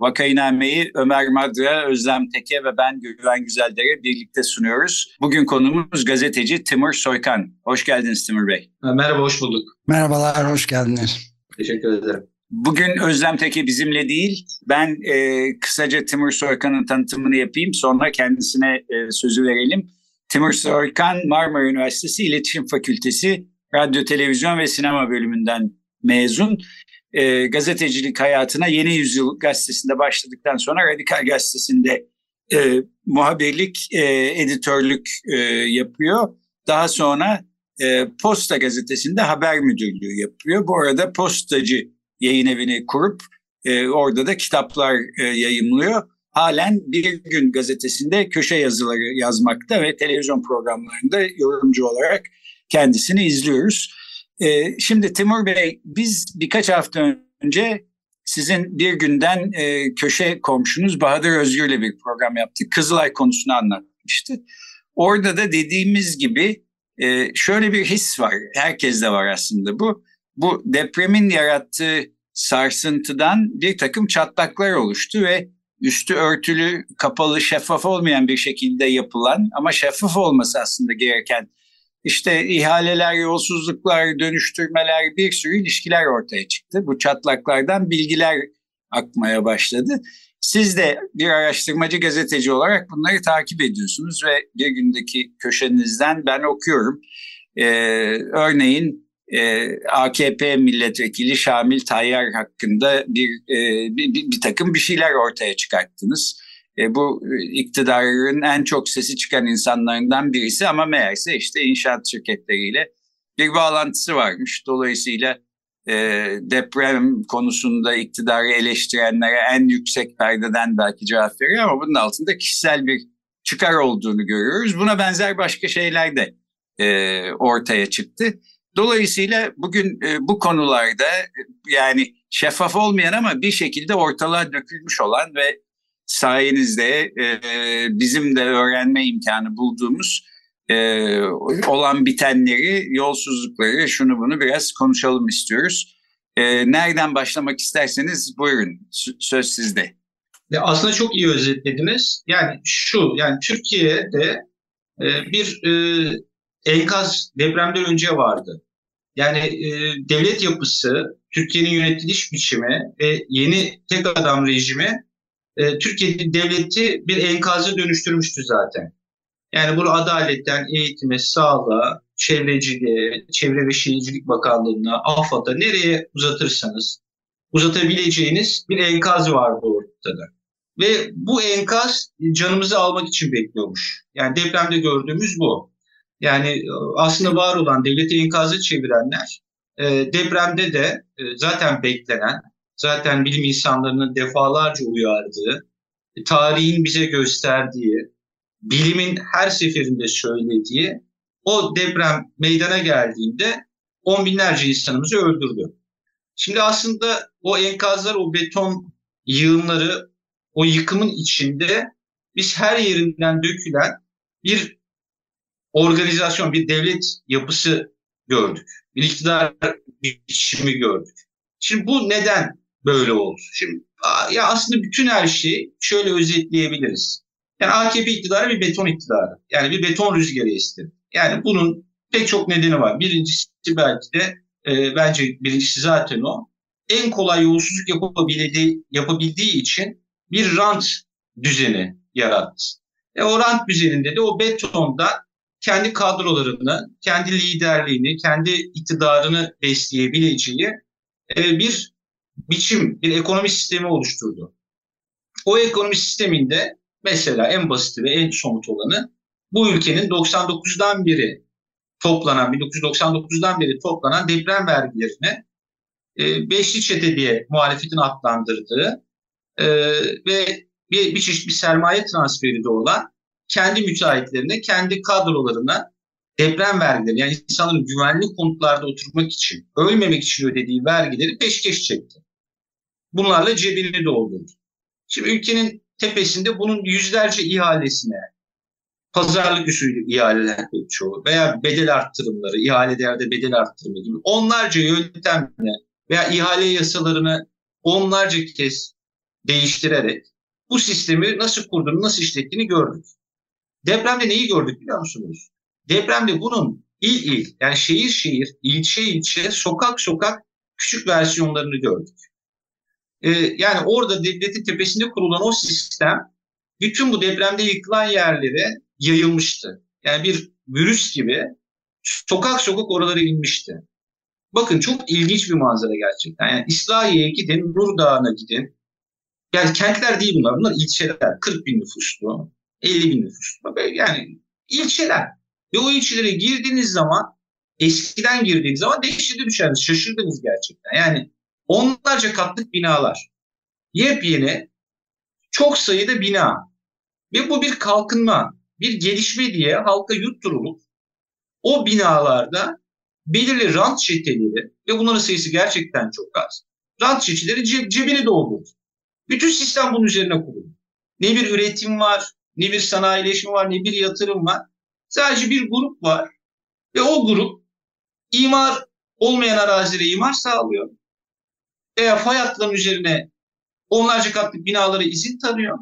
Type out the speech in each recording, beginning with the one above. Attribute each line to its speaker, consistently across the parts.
Speaker 1: Vakainame'yi Ömer Madra, Özlem Teke ve ben Güven Güzeldere birlikte sunuyoruz. Bugün konumuz gazeteci Timur Soykan. Hoş geldiniz Timur Bey.
Speaker 2: Merhaba, hoş bulduk.
Speaker 3: Merhabalar, hoş geldiniz.
Speaker 2: Teşekkür ederim.
Speaker 1: Bugün Özlem Teke bizimle değil. Ben e, kısaca Timur Soykan'ın tanıtımını yapayım. Sonra kendisine e, sözü verelim. Timur Soykan Marmara Üniversitesi İletişim Fakültesi Radyo, Televizyon ve Sinema bölümünden mezun e, gazetecilik hayatına Yeni Yüzyıl gazetesinde başladıktan sonra Radikal gazetesinde e, muhabirlik, e, editörlük e, yapıyor. Daha sonra e, Posta gazetesinde haber müdürlüğü yapıyor. Bu arada postacı yayın evini kurup e, orada da kitaplar e, yayımlıyor. Halen Bir Gün gazetesinde köşe yazıları yazmakta ve televizyon programlarında yorumcu olarak kendisini izliyoruz. E, şimdi Timur Bey biz birkaç hafta önce sizin bir günden e, köşe komşunuz Bahadır Özgür ile bir program yaptık. Kızılay konusunu anlatmıştı. Orada da dediğimiz gibi e, şöyle bir his var. Herkeste var aslında bu. Bu depremin yarattığı sarsıntıdan bir takım çatlaklar oluştu ve üstü örtülü, kapalı, şeffaf olmayan bir şekilde yapılan ama şeffaf olması aslında gereken işte ihaleler, yolsuzluklar, dönüştürmeler bir sürü ilişkiler ortaya çıktı. Bu çatlaklardan bilgiler akmaya başladı. Siz de bir araştırmacı gazeteci olarak bunları takip ediyorsunuz ve bir gündeki köşenizden ben okuyorum. Ee, örneğin e, AKP milletvekili Şamil Tayyar hakkında bir, e, bir, bir, bir takım bir şeyler ortaya çıkarttınız e, bu iktidarın en çok sesi çıkan insanlarından birisi ama meğerse işte inşaat şirketleriyle bir bağlantısı varmış. Dolayısıyla e, deprem konusunda iktidarı eleştirenlere en yüksek perdeden belki cevap veriyor ama bunun altında kişisel bir çıkar olduğunu görüyoruz. Buna benzer başka şeyler de e, ortaya çıktı. Dolayısıyla bugün e, bu konularda yani şeffaf olmayan ama bir şekilde ortalığa dökülmüş olan ve sayenizde e, bizim de öğrenme imkanı bulduğumuz e, olan bitenleri, yolsuzlukları, şunu bunu biraz konuşalım istiyoruz. E, nereden başlamak isterseniz buyurun, söz sizde.
Speaker 2: Ya aslında çok iyi özetlediniz. Yani şu, yani Türkiye'de e, bir e, enkaz depremden önce vardı. Yani e, devlet yapısı, Türkiye'nin yönetiliş biçimi ve yeni tek adam rejimi e, Türkiye devleti bir enkazı dönüştürmüştü zaten. Yani bunu adaletten eğitime, sağlığa, çevreciliğe, Çevre ve Şehircilik Bakanlığı'na, AFAD'a nereye uzatırsanız uzatabileceğiniz bir enkaz vardı ortada. Ve bu enkaz canımızı almak için bekliyormuş. Yani depremde gördüğümüz bu. Yani e, aslında var olan devleti enkazı çevirenler e, depremde de e, zaten beklenen zaten bilim insanlarının defalarca uyardığı, tarihin bize gösterdiği, bilimin her seferinde söylediği o deprem meydana geldiğinde on binlerce insanımızı öldürdü. Şimdi aslında o enkazlar, o beton yığınları, o yıkımın içinde biz her yerinden dökülen bir organizasyon, bir devlet yapısı gördük. Bir iktidar biçimi gördük. Şimdi bu neden böyle oldu. Şimdi ya aslında bütün her şeyi şöyle özetleyebiliriz. Yani AKP iktidarı bir beton iktidarı. Yani bir beton rüzgarı istedi. Yani bunun pek çok nedeni var. Birincisi belki de e, bence birincisi zaten o. En kolay yolsuzluk yapabildiği, yapabildiği için bir rant düzeni yarattı. E, o rant düzeninde de o betonda kendi kadrolarını, kendi liderliğini, kendi iktidarını besleyebileceği e, bir biçim, bir ekonomi sistemi oluşturdu. O ekonomi sisteminde mesela en basit ve en somut olanı bu ülkenin 99'dan beri toplanan, 1999'dan beri toplanan deprem vergilerini e, beşli çete diye muhalefetin adlandırdığı e, ve bir, bir çeşit bir sermaye transferi de olan kendi müteahhitlerine, kendi kadrolarına deprem vergileri yani insanların güvenli konutlarda oturmak için, ölmemek için ödediği vergileri peşkeş çekti. Bunlarla cebini doldurdu. Şimdi ülkenin tepesinde bunun yüzlerce ihalesine, pazarlık usulü ihaleler çoğu veya bedel arttırımları, ihale değerde bedel arttırımı gibi onlarca yöntemle veya ihale yasalarını onlarca kez değiştirerek bu sistemi nasıl kurduğunu, nasıl işlettiğini gördük. Depremde neyi gördük biliyor musunuz? Depremde bunun il il yani şehir şehir, ilçe ilçe, sokak sokak küçük versiyonlarını gördük. Ee, yani orada devletin tepesinde kurulan o sistem bütün bu depremde yıkılan yerlere yayılmıştı. Yani bir virüs gibi sokak sokak oralara inmişti. Bakın çok ilginç bir manzara gerçekten. Yani İslahiye'ye gidin, Nur Dağı'na gidin. Yani kentler değil bunlar. Bunlar ilçeler. 40 bin nüfuslu, 50 bin nüfuslu. Yani ilçeler. Ve o ilçelere girdiğiniz zaman, eskiden girdiğiniz zaman dehşete düşerdiniz. Şaşırdınız gerçekten. Yani onlarca katlık binalar. Yepyeni, çok sayıda bina. Ve bu bir kalkınma, bir gelişme diye halka yutturulup o binalarda belirli rant çeteleri ve bunların sayısı gerçekten çok az. Rant çeteleri ceb cebini doldurdu. Bütün sistem bunun üzerine kuruldu. Ne bir üretim var, ne bir sanayileşme var, ne bir yatırım var. Sadece bir grup var ve o grup imar olmayan arazilere imar sağlıyor. Veya fay hatlarının üzerine onlarca katlı binalara izin tanıyor.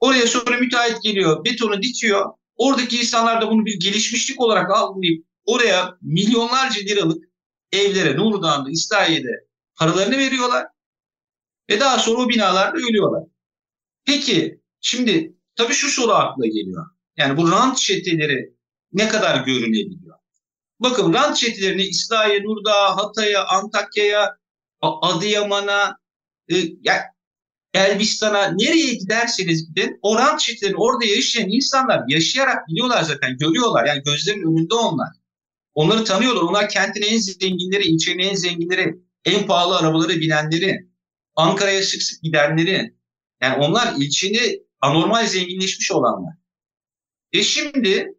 Speaker 2: Oraya sonra müteahhit geliyor, betonu dikiyor. Oradaki insanlar da bunu bir gelişmişlik olarak algılayıp oraya milyonlarca liralık evlere, Nurdan'da, İslahiye'de paralarını veriyorlar. Ve daha sonra o binalarda ölüyorlar. Peki şimdi tabii şu soru akla geliyor. Yani bu rant çeteleri ne kadar görünebiliyor? Bakın rant çetelerini İslahiye, Nurdağ, Hatay'a, Antakya'ya, Adıyaman'a, e, Elbistan'a nereye giderseniz gidin o rant çetelerini orada yaşayan insanlar yaşayarak biliyorlar zaten görüyorlar. Yani gözlerinin önünde onlar. Onları tanıyorlar. Onlar kentin en zenginleri, ilçenin en zenginleri, en pahalı arabaları binenleri, Ankara'ya sık sık gidenleri. Yani onlar ilçeni anormal zenginleşmiş olanlar. E şimdi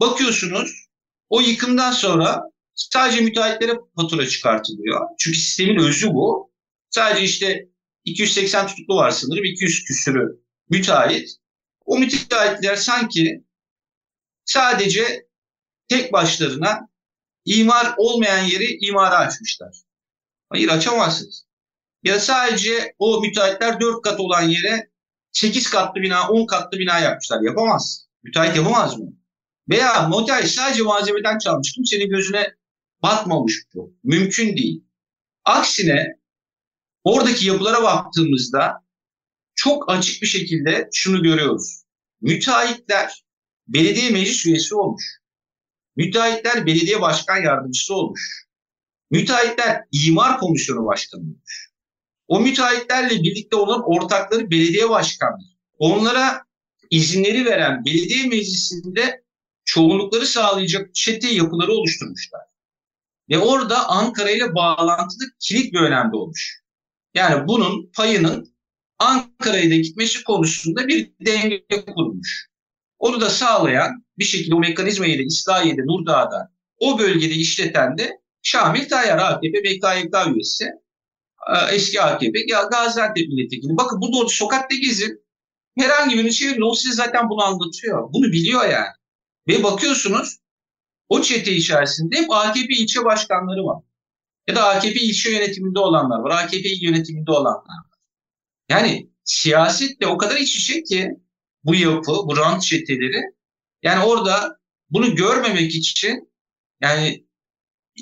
Speaker 2: bakıyorsunuz o yıkımdan sonra sadece müteahhitlere fatura çıkartılıyor. Çünkü sistemin özü bu. Sadece işte 280 tutuklu var sanırım. 200 küsürü müteahhit. O müteahhitler sanki sadece tek başlarına imar olmayan yeri imara açmışlar. Hayır açamazsınız. Ya sadece o müteahhitler 4 kat olan yere 8 katlı bina, 10 katlı bina yapmışlar. Yapamaz. Müteahhit yapamaz mı? Veya müteahhit sadece malzemeden çalmış. Kimsenin gözüne batmamış bu. Mümkün değil. Aksine oradaki yapılara baktığımızda çok açık bir şekilde şunu görüyoruz. Müteahhitler belediye meclis üyesi olmuş. Müteahhitler belediye başkan yardımcısı olmuş. Müteahhitler imar komisyonu başkanı olmuş. O müteahhitlerle birlikte olan ortakları belediye başkanları. Onlara izinleri veren belediye meclisinde çoğunlukları sağlayacak çete yapıları oluşturmuşlar. Ve orada Ankara ile bağlantılı kilit bir önemde olmuş. Yani bunun payının Ankara'ya da gitmesi konusunda bir denge kurmuş. Onu da sağlayan bir şekilde o mekanizmayı da İslahiye'de, Nurdağ'da o bölgede işleten de Şamil Tayyar AKP BKYK üyesi. E, eski AKP Gaziantep milletvekili. Bakın bu doğru sokakta gezin. Herhangi birini çevirin. O size zaten bunu anlatıyor. Bunu biliyor yani. Ve bakıyorsunuz o çete içerisinde hep AKP ilçe başkanları var. Ya da AKP ilçe yönetiminde olanlar var. AKP yönetiminde olanlar var. Yani siyasetle o kadar iç içe ki bu yapı, bu rant çeteleri. Yani orada bunu görmemek için yani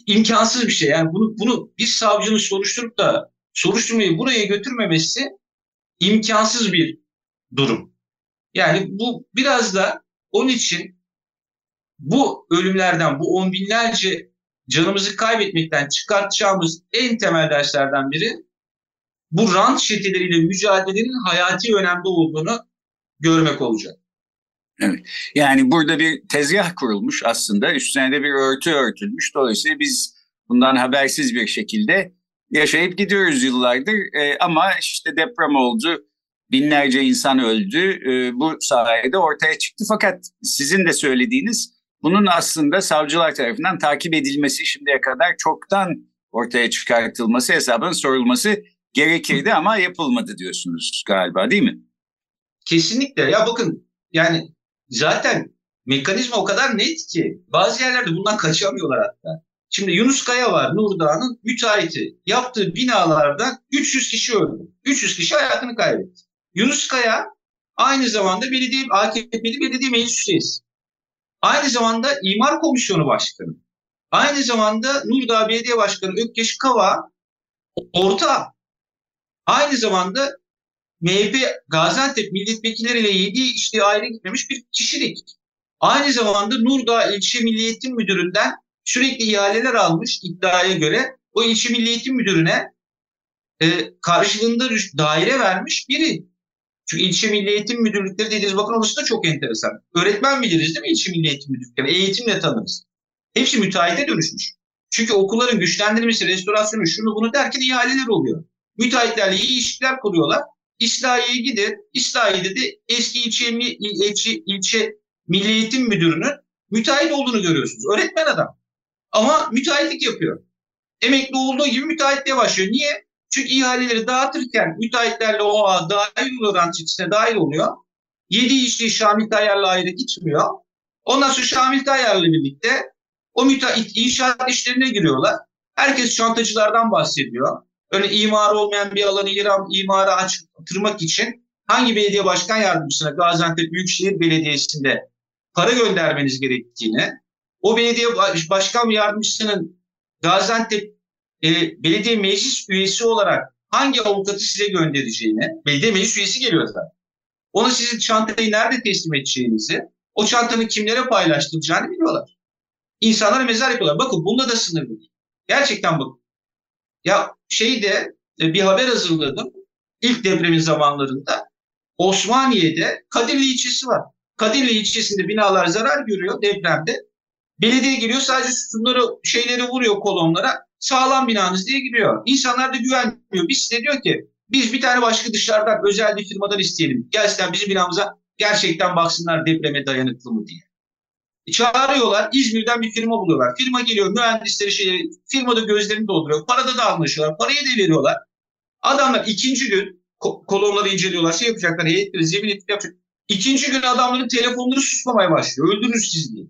Speaker 2: imkansız bir şey. Yani bunu bunu bir savcının soruşturup da soruşturmayı buraya götürmemesi imkansız bir durum. Yani bu biraz da onun için bu ölümlerden, bu on binlerce canımızı kaybetmekten çıkartacağımız en temel derslerden biri bu rant çeteleriyle mücadelenin hayati önemli olduğunu görmek olacak.
Speaker 1: Evet. Yani burada bir tezgah kurulmuş aslında. Üstüne de bir örtü örtülmüş. Dolayısıyla biz bundan habersiz bir şekilde yaşayıp gidiyoruz yıllardır. E, ama işte deprem oldu. Binlerce insan öldü. E, bu sayede ortaya çıktı. Fakat sizin de söylediğiniz bunun aslında savcılar tarafından takip edilmesi şimdiye kadar çoktan ortaya çıkartılması, hesabın sorulması gerekirdi ama yapılmadı diyorsunuz galiba değil mi?
Speaker 2: Kesinlikle. Ya bakın yani zaten mekanizma o kadar net ki bazı yerlerde bundan kaçamıyorlar hatta. Şimdi Yunus Kaya var Nurdağ'ın müteahhiti. Yaptığı binalardan 300 kişi öldü. 300 kişi hayatını kaybetti. Yunus Kaya aynı zamanda belediye AKP'li belediye meclis üyesi. Aynı zamanda imar komisyonu başkanı. Aynı zamanda Nurdağ Belediye Başkanı Ökkeş Kava orta. Aynı zamanda MHP Gaziantep milletvekilleriyle yediği işte ayrı gitmemiş bir kişilik. Aynı zamanda Nurdağ İlçe Milli Eğitim Müdürü'nden sürekli ihaleler almış iddiaya göre. O ilçe Milli Eğitim Müdürü'ne e, karşılığında daire vermiş biri. Çünkü ilçe milli eğitim müdürlükleri dediğiniz bakın orası da çok enteresan. Öğretmen biliriz değil mi ilçe milli eğitim müdürlükleri? Eğitimle tanırız. Hepsi müteahhite dönüşmüş. Çünkü okulların güçlendirilmesi, restorasyonu, şunu bunu derken ihaleler oluyor. Müteahhitlerle iyi ilişkiler kuruyorlar. İslahiye'ye gidin. İslahiye'de de eski ilçe, ilçe, ilçe milli eğitim müdürünün müteahhit olduğunu görüyorsunuz. Öğretmen adam. Ama müteahhitlik yapıyor. Emekli olduğu gibi müteahhitliğe başlıyor. Niye? Çünkü ihaleleri dağıtırken müteahhitlerle o ağ dahil oluyor rant içine dahil oluyor. Yedi işçi Şamil Tayyar'la ayrı gitmiyor. Ondan sonra Şamil Tayyar'la birlikte o müteahhit inşaat işlerine giriyorlar. Herkes çantacılardan bahsediyor. Öyle imar olmayan bir alanı imara açtırmak için hangi belediye başkan yardımcısına Gaziantep Büyükşehir Belediyesi'nde para göndermeniz gerektiğini, o belediye başkan yardımcısının Gaziantep e, belediye meclis üyesi olarak hangi avukatı size göndereceğini, belediye meclis üyesi geliyor zaten. Ona sizin çantayı nerede teslim edeceğinizi, o çantanın kimlere paylaştıracağını biliyorlar. İnsanlara mezar yapıyorlar. Bakın bunda da sınırlı değil. Gerçekten bakın. Ya şeyde e, bir haber hazırladım. İlk depremin zamanlarında Osmaniye'de Kadirli ilçesi var. Kadirli ilçesinde binalar zarar görüyor depremde. Belediye geliyor sadece sütunları şeyleri vuruyor kolonlara sağlam binanız diye giriyor. İnsanlar da güvenmiyor. Biz size diyor ki biz bir tane başka dışarıdan özel bir firmadan isteyelim. Gelsinler bizim binamıza gerçekten baksınlar depreme dayanıklı mı diye. E çağırıyorlar. İzmir'den bir firma buluyorlar. Firma geliyor. Mühendisleri şey, firmada gözlerini dolduruyor. Parada da anlaşıyorlar. Parayı da veriyorlar. Adamlar ikinci gün kolonları inceliyorlar. Şey yapacaklar. Heyetleri zemin etki yapacak. İkinci gün adamların telefonları susmamaya başlıyor. Öldürürüz sizi diye.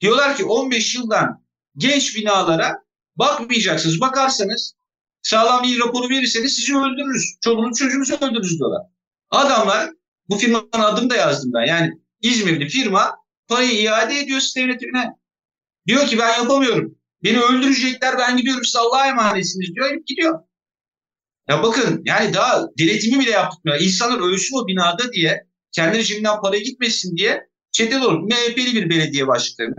Speaker 2: Diyorlar ki 15 yıldan genç binalara Bakmayacaksınız. Bakarsanız sağlam bir raporu verirseniz sizi öldürürüz. Çoluğunuz çocuğunuzu öldürürüz diyorlar. Adamlar bu firmanın adını da yazdım ben. Yani İzmirli firma parayı iade ediyor devletine. Diyor ki ben yapamıyorum. Beni öldürecekler ben gidiyorum siz Allah'a emanetsiniz diyor. Gidiyor. Ya bakın yani daha denetimi bile yaptırmıyor. İnsanlar ölsün o binada diye kendi cebinden para gitmesin diye çete olur. MHP'li bir belediye başkanı.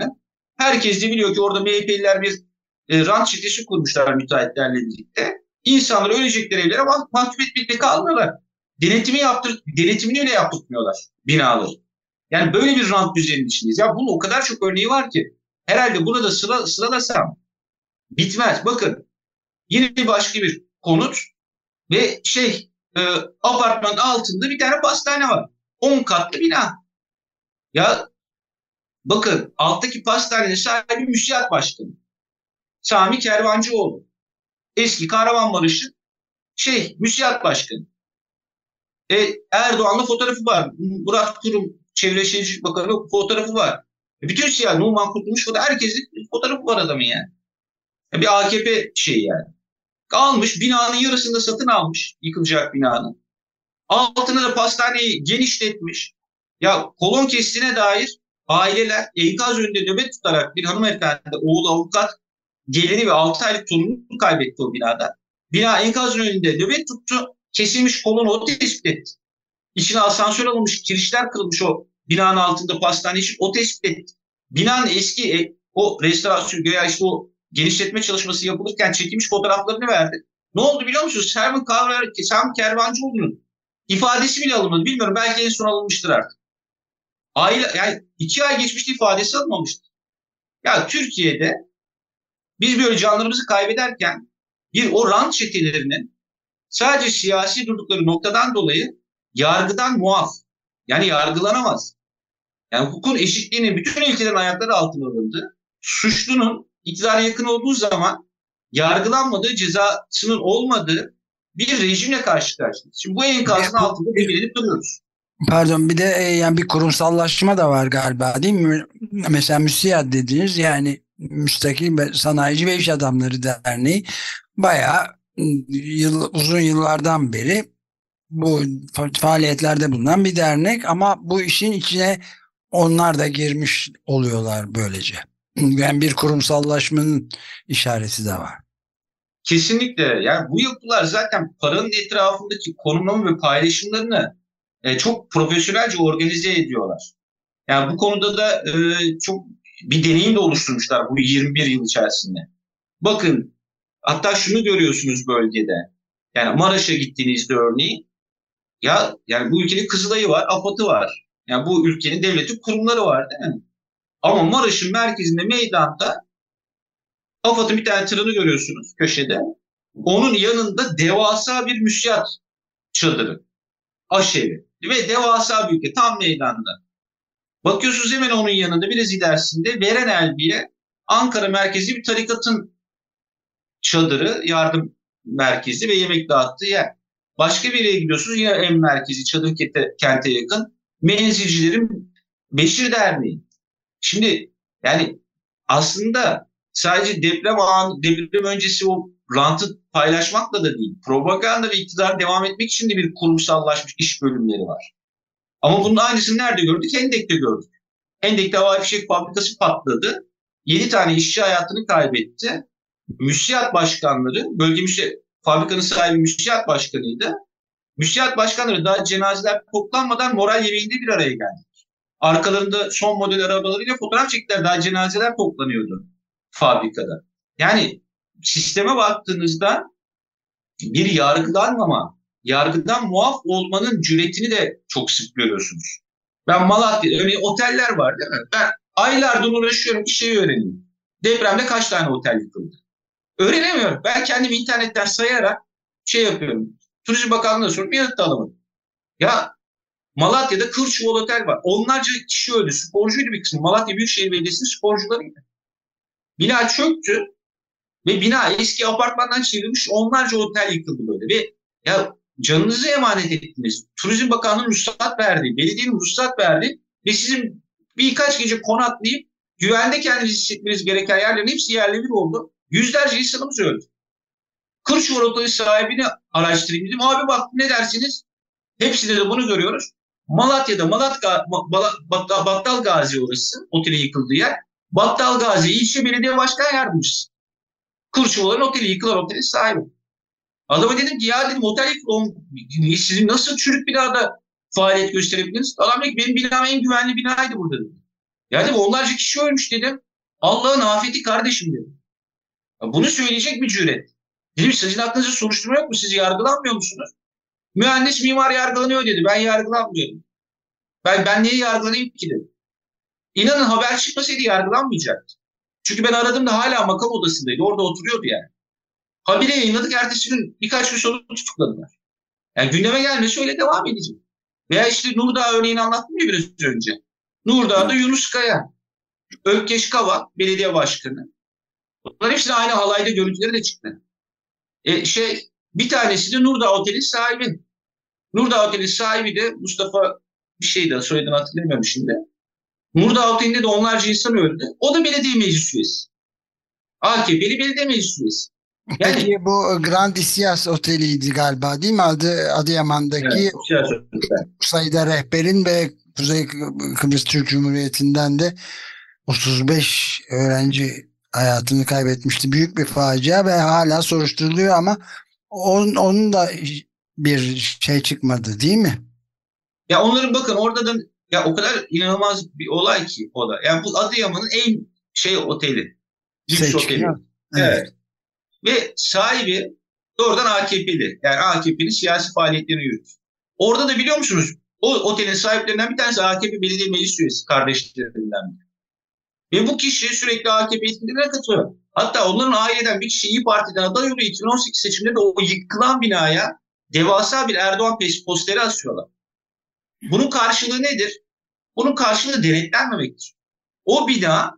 Speaker 2: Herkes de biliyor ki orada MHP'liler bir e, rant çetesi kurmuşlar müteahhitlerle birlikte. İnsanları ölecekleri evlere mah mahkum etmekle kalmıyorlar. Denetimi yaptır, denetimini bile yaptırmıyorlar binaları. Yani böyle bir rant düzeninin içindeyiz. Ya bunun o kadar çok örneği var ki. Herhalde burada sıra, sıralasam bitmez. Bakın yine bir başka bir konut ve şey e, apartmanın altında bir tane pastane var. 10 katlı bina. Ya bakın alttaki pastanenin sahibi müsiyat başkanı. Sami Kervancıoğlu. Eski Kahramanmaraş'ın şey müsiyat başkanı. E, Erdoğan'la fotoğrafı var. Murat Kurum Çevre Şehircilik Bakanı fotoğrafı var. E, bütün siyah Numan Kurtulmuş fotoğrafı herkesin fotoğrafı var adamın yani. E, bir AKP şeyi yani. Almış binanın yarısında satın almış yıkılacak binanın. Altına da pastaneyi genişletmiş. Ya kolon kestiğine dair aileler enkaz önünde nöbet tutarak bir hanımefendi, oğul avukat geliri ve 6 aylık torununu kaybetti o binada. Bina enkazın önünde nöbet tuttu. Kesilmiş kolunu o tespit etti. İçine asansör alınmış, kirişler kırılmış o binanın altında pastane için o tespit etti. Binanın eski e, o restorasyon veya işte o genişletme çalışması yapılırken çekilmiş fotoğraflarını verdi. Ne oldu biliyor musunuz? Sermin Kavrar, Sermin Kervancıoğlu'nun ifadesi bile alınmadı. Bilmiyorum belki en son alınmıştır artık. Aile, yani iki ay geçmişti ifadesi alınmamıştı. Ya Türkiye'de biz böyle canlarımızı kaybederken bir o rant çetelerinin sadece siyasi durdukları noktadan dolayı yargıdan muaf. Yani yargılanamaz. Yani hukukun eşitliğinin bütün ilkelerin ayakları altına alındı. Suçlunun iktidara yakın olduğu zaman yargılanmadığı, cezasının olmadığı bir rejimle karşı karşıyayız. Şimdi bu enkazın altında debelenip duruyoruz.
Speaker 3: Pardon bir de e, yani bir kurumsallaşma da var galiba değil mi? Mesela müsiyat dediniz yani Müstakil Sanayici ve İş Adamları Derneği bayağı yıl, uzun yıllardan beri bu faaliyetlerde bulunan bir dernek ama bu işin içine onlar da girmiş oluyorlar böylece. Yani bir kurumsallaşmanın işareti de var.
Speaker 2: Kesinlikle. Yani bu yapılar zaten paranın etrafındaki konumlama ve paylaşımlarını e, çok profesyonelce organize ediyorlar. Yani bu konuda da e, çok bir deneyim de oluşturmuşlar bu 21 yıl içerisinde. Bakın hatta şunu görüyorsunuz bölgede. Yani Maraş'a gittiğinizde örneğin ya yani bu ülkenin Kızılay'ı var, AFAD'ı var. Yani bu ülkenin devleti kurumları var değil mi? Ama Maraş'ın merkezinde meydanda AFAD'ın bir tane tırını görüyorsunuz köşede. Onun yanında devasa bir müsiyat çadırı. Aşevi. Ve devasa bir ülke tam meydanda. Bakıyorsunuz hemen onun yanında biraz ilerisinde Veren Elbiye Ankara merkezi bir tarikatın çadırı, yardım merkezi ve yemek dağıttığı yer. Başka bir yere gidiyorsunuz yine en merkezi çadır kente yakın menzilcilerin Beşir Derneği. Şimdi yani aslında sadece deprem an, deprem öncesi o rantı paylaşmakla da değil. Propaganda ve iktidar devam etmek için de bir kurumsallaşmış iş bölümleri var. Ama bunun aynısını nerede gördük? Hendek'te gördük. Hendek'te havai fişek fabrikası patladı. 7 tane işçi hayatını kaybetti. Müsiyat başkanları, bölge müsiyat, fabrikanın sahibi müsiyat başkanıydı. Müsiyat başkanları daha cenazeler toplanmadan moral yemeğinde bir araya geldi. Arkalarında son model arabalarıyla fotoğraf çektiler. Daha cenazeler toplanıyordu fabrikada. Yani sisteme baktığınızda bir yargılanmama, yargıdan muaf olmanın cüretini de çok sık görüyorsunuz. Ben Malatya, örneğin oteller var değil mi? Ben aylardır uğraşıyorum bir şeyi öğreneyim. Depremde kaç tane otel yıkıldı? Öğrenemiyorum. Ben kendim internetten sayarak şey yapıyorum. Turizm Bakanlığı'na sorup yanıt da alamadım. Ya Malatya'da Kırçuval Otel var. Onlarca kişi öldü. Sporcuydu bir kısmı. Malatya Büyükşehir Belediyesi'nin sporcularıydı. Bina çöktü ve bina eski apartmandan çevrilmiş onlarca otel yıkıldı böyle. Ve ya canınızı emanet ettiniz. Turizm Bakanlığı'nın ruhsat verdi. Belediyenin ruhsat verdi. Ve sizin birkaç gece konaklayıp güvende kendinizi hissetmeniz gereken yerlerin hepsi yerle bir oldu. Yüzlerce insanımız öldü. Kırşehir Oteli sahibini araştırayım dedim. Abi bak ne dersiniz? Hepsinde de bunu görüyoruz. Malatya'da Malatka, Battal, Battal Gazi orası. Otelin yıkıldığı yer. Battal Gazi ilçe belediye başkan yardımcısı. Kırşehir'in oteli yıkılan otelin sahibi. Adama dedim ki ya dedim otel. Sizin nasıl çürük binada faaliyet gösterebildiniz? Adam dedi ki benim binam en güvenli binaydı burada dedi. Ya dedim onlarca kişi ölmüş dedim. Allah'ın afeti kardeşim dedim. Bunu söyleyecek bir cüret. Dedim sizin aklınızda soruşturma yok mu? Siz yargılanmıyor musunuz? Mühendis mimar yargılanıyor dedi. Ben yargılanmıyorum. Ben, ben niye yargılanayım ki dedim. İnanın haber çıkmasaydı yargılanmayacaktı. Çünkü ben aradım da hala makam odasındaydı. Orada oturuyordu yani. Habire yayınladık. Ertesi gün birkaç gün sonra tutukladılar. Yani gündeme gelmesi öyle devam edecek. Veya işte Nurdağ örneğini anlattım ya biraz önce. Nurdağ'da Yunus Kaya, Ökkeş Kava, belediye başkanı. Bunlar hepsinin aynı halayda görüntüleri de çıktı. E, şey bir tanesi de Nurdağ Oteli sahibi. Nurdağ Oteli sahibi de Mustafa bir şeydi soyadını hatırlamıyorum şimdi. Nurdağ Oteli'nde de onlarca insan öldü. O da belediye meclis üyesi. AKP'li belediye meclis üyesi.
Speaker 3: Yani, Peki bu Grand Isyas Oteli'ydi galiba değil mi? Adı Adıyaman'daki evet, sayıda rehberin ve Kuzey Kıbrıs Türk Cumhuriyeti'nden de 35 öğrenci hayatını kaybetmişti. Büyük bir facia ve hala soruşturuluyor ama onun, onun da bir şey çıkmadı değil mi?
Speaker 2: Ya onların bakın orada da ya o kadar inanılmaz bir olay ki o da. Yani bu Adıyaman'ın en şey oteli. Lüks oteli. Evet. evet. Ve sahibi doğrudan AKP'li. Yani AKP'nin siyasi faaliyetlerini yürütür. Orada da biliyor musunuz? O otelin sahiplerinden bir tanesi AKP Belediye Meclis Üyesi kardeşlerinden biri. Ve bu kişi sürekli AKP etkinliğine katılıyor. Hatta onların aileden bir kişi İyi Parti'den aday oluyor. 2018 seçiminde de o yıkılan binaya devasa bir Erdoğan posteri asıyorlar. Bunun karşılığı nedir? Bunun karşılığı denetlenmemektir. O bina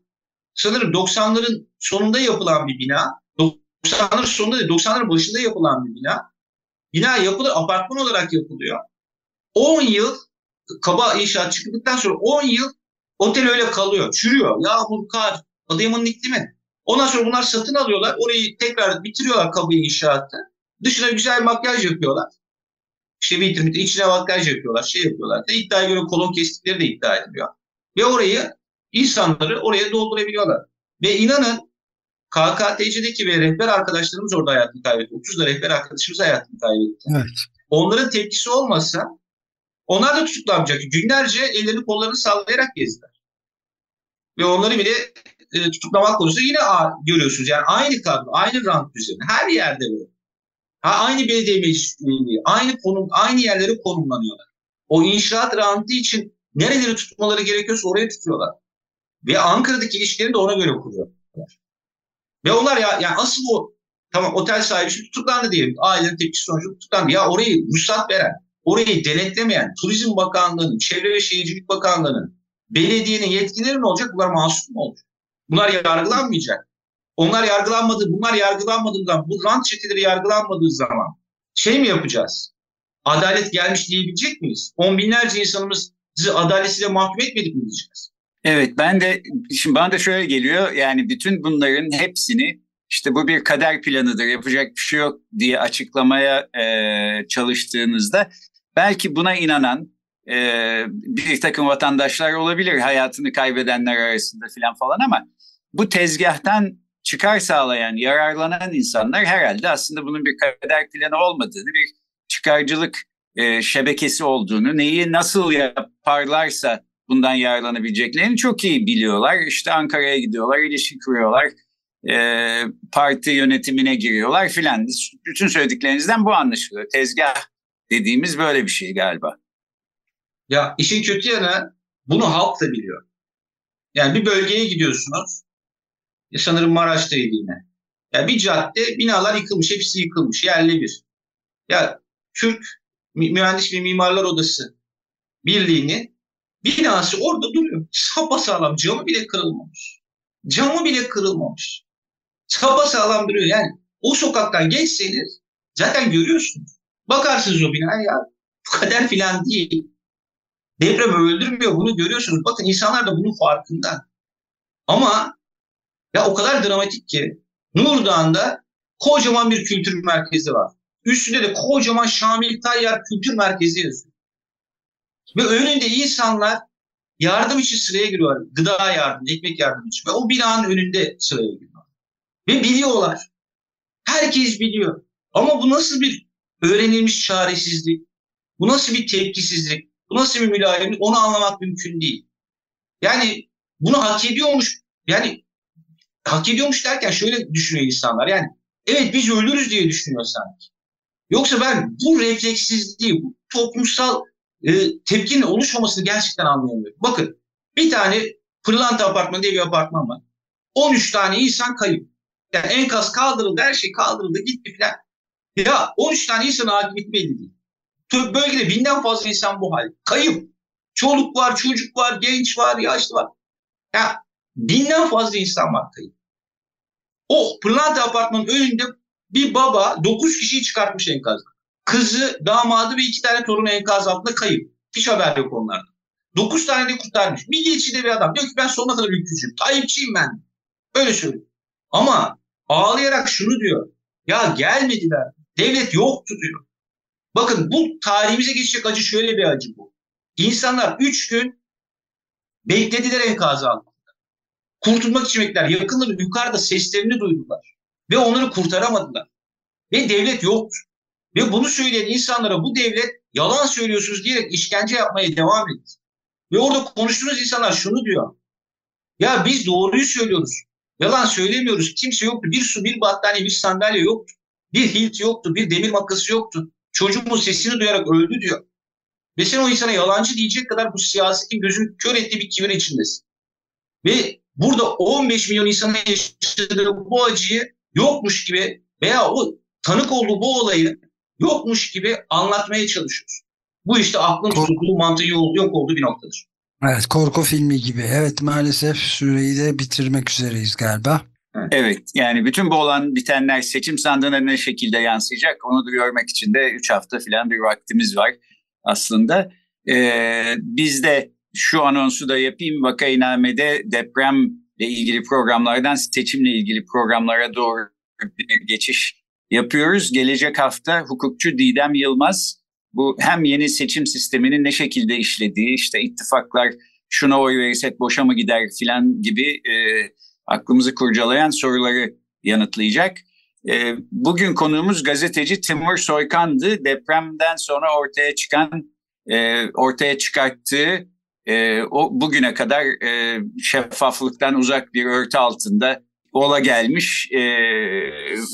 Speaker 2: sanırım 90'ların sonunda yapılan bir bina. 90'ların sonunda değil, 90'ların başında yapılan bir bina. Bina yapılır, apartman olarak yapılıyor. 10 yıl kaba inşaat çıktıktan sonra 10 yıl otel öyle kalıyor. Çürüyor. Yağmur, kar, Adıyaman'ın iklimi. Ondan sonra bunlar satın alıyorlar. Orayı tekrar bitiriyorlar kabı inşaatı. Dışına güzel makyaj yapıyorlar. İşte bir bitirmede içine makyaj yapıyorlar. Şey yapıyorlar. Da iddiaya göre kolon kestikleri de iddia ediliyor. Ve orayı insanları oraya doldurabiliyorlar. Ve inanın KKTC'deki ve rehber arkadaşlarımız orada hayatını kaybetti. 30 da rehber arkadaşımız hayatını kaybetti.
Speaker 3: Evet.
Speaker 2: Onların tepkisi olmasa onlar da tutuklanmayacak. Günlerce ellerini kollarını sallayarak gezdiler. Ve onları bile e, tutuklamak konusunda yine a, görüyorsunuz. Yani aynı kadro, aynı rant düzeni. Her yerde böyle. Ha, aynı belediye meclis üyeliği, aynı konum, aynı yerlere konumlanıyorlar. O inşaat rantı için nereleri tutmaları gerekiyorsa oraya tutuyorlar. Ve Ankara'daki ilişkilerini de ona göre kuruyorlar. Ve onlar ya yani asıl o tamam otel sahibi şimdi tutuklandı diyelim. Ailenin tepkisi sonucu tutuklandı. Ya orayı ruhsat veren, orayı denetlemeyen Turizm Bakanlığı'nın, Çevre ve Şehircilik Bakanlığı'nın, belediyenin yetkileri ne olacak? Bunlar mahsus mu olacak? Bunlar yargılanmayacak. Onlar yargılanmadı, bunlar yargılanmadığı zaman, bu rant çeteleri yargılanmadığı zaman şey mi yapacağız? Adalet gelmiş diyebilecek miyiz? On binlerce insanımızı adaletsiyle mahkum etmedik mi diyeceğiz?
Speaker 1: Evet ben de şimdi bana da şöyle geliyor yani bütün bunların hepsini işte bu bir kader planıdır yapacak bir şey yok diye açıklamaya e, çalıştığınızda belki buna inanan e, bir takım vatandaşlar olabilir hayatını kaybedenler arasında filan falan ama bu tezgahtan çıkar sağlayan, yararlanan insanlar herhalde aslında bunun bir kader planı olmadığını, bir çıkarcılık e, şebekesi olduğunu, neyi nasıl yaparlarsa bundan yararlanabileceklerini çok iyi biliyorlar. İşte Ankara'ya gidiyorlar, ilişki kuruyorlar, e, parti yönetimine giriyorlar filan. Bütün söylediklerinizden bu anlaşılıyor. Tezgah dediğimiz böyle bir şey galiba.
Speaker 2: Ya işin kötü yanı bunu halk da biliyor. Yani bir bölgeye gidiyorsunuz. Ya sanırım Maraş'taydı yine. Ya bir cadde binalar yıkılmış, hepsi yıkılmış, yerli bir. Ya Türk Mühendis ve Mimarlar Odası Birliği'nin Binası orada duruyor. Sapasağlam camı bile kırılmamış. Camı bile kırılmamış. Sapasağlam duruyor. Yani o sokaktan geçseniz zaten görüyorsunuz. Bakarsınız o binaya ya bu kadar filan değil. Deprem öldürmüyor bunu görüyorsunuz. Bakın insanlar da bunun farkında. Ama ya o kadar dramatik ki Nurdağ'ında kocaman bir kültür merkezi var. Üstünde de kocaman Şamil Tayyar Kültür Merkezi yazıyor. Ve önünde insanlar yardım için sıraya giriyorlar. Gıda yardım, ekmek yardım için. Ve o binanın önünde sıraya giriyorlar. Ve biliyorlar. Herkes biliyor. Ama bu nasıl bir öğrenilmiş çaresizlik? Bu nasıl bir tepkisizlik? Bu nasıl bir mülayimlik? Onu anlamak mümkün değil. Yani bunu hak ediyormuş. Yani hak ediyormuş derken şöyle düşünüyor insanlar. Yani evet biz ölürüz diye düşünüyor sanki. Yoksa ben bu refleksizliği, bu toplumsal e, tepkinin oluşmamasını gerçekten anlayamıyorum. Bakın bir tane Pırlanta Apartmanı diye bir apartman var. 13 tane insan kayıp. Yani enkaz kaldırıldı, her şey kaldırıldı, gitti filan. Ya 13 tane insan akıbeti belli değil. Bölgede binden fazla insan bu hal. Kayıp. Çoluk var, çocuk var, genç var, yaşlı var. Ya binden fazla insan var kayıp. O Pırlanta Apartmanı'nın önünde bir baba 9 kişiyi çıkartmış enkazdan. Kızı, damadı ve iki tane torunu enkaz altında kayıp. Hiç haber yok onlardan. Dokuz tane de kurtarmış. Milliyetçi de bir adam. Diyor ki ben sonuna kadar ülkücüyüm. Tayyipçiyim ben. Öyle söylüyor. Ama ağlayarak şunu diyor. Ya gelmediler. Devlet yoktu diyor. Bakın bu tarihimize geçecek acı şöyle bir acı bu. İnsanlar üç gün beklediler enkazı altında. Kurtulmak için beklediler. Yakınları yukarıda seslerini duydular. Ve onları kurtaramadılar. Ve devlet yoktu. Ve bunu söyleyen insanlara bu devlet yalan söylüyorsunuz diyerek işkence yapmaya devam etti. Ve orada konuştuğunuz insanlar şunu diyor. Ya biz doğruyu söylüyoruz. Yalan söylemiyoruz. Kimse yoktu. Bir su, bir battaniye, bir sandalye yoktu. Bir hilt yoktu. Bir demir makası yoktu. Çocuğumun sesini duyarak öldü diyor. Ve sen o insana yalancı diyecek kadar bu siyasetin gözünü kör ettiği bir kibir içindesin. Ve burada 15 milyon insanın yaşadığı bu acıyı yokmuş gibi veya o tanık olduğu bu olayı yokmuş gibi anlatmaya çalışıyoruz. Bu işte aklın tuttuğu mantığı yok olduğu bir noktadır.
Speaker 3: Evet korku filmi gibi. Evet maalesef süreyi de bitirmek üzereyiz galiba.
Speaker 1: Evet yani bütün bu olan bitenler seçim sandığına ne şekilde yansıyacak onu da görmek için de 3 hafta falan bir vaktimiz var aslında. Ee, biz de şu anonsu da yapayım Vakainame'de depremle ilgili programlardan seçimle ilgili programlara doğru bir geçiş yapıyoruz. Gelecek hafta hukukçu Didem Yılmaz bu hem yeni seçim sisteminin ne şekilde işlediği işte ittifaklar şuna oy verirsek boşa mı gider filan gibi e, aklımızı kurcalayan soruları yanıtlayacak. E, bugün konuğumuz gazeteci Timur Soykan'dı. Depremden sonra ortaya çıkan, e, ortaya çıkarttığı e, o bugüne kadar e, şeffaflıktan uzak bir örtü altında ola gelmiş, e,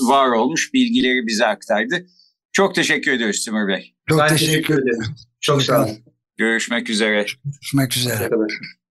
Speaker 1: var olmuş bilgileri bize aktardı. Çok teşekkür ediyoruz Timur Bey.
Speaker 3: Çok
Speaker 2: ben
Speaker 3: teşekkür,
Speaker 2: teşekkür ederim. Çok sağ olun.
Speaker 1: Görüşmek üzere.
Speaker 3: Görüşmek üzere.
Speaker 2: Arkadaşlar.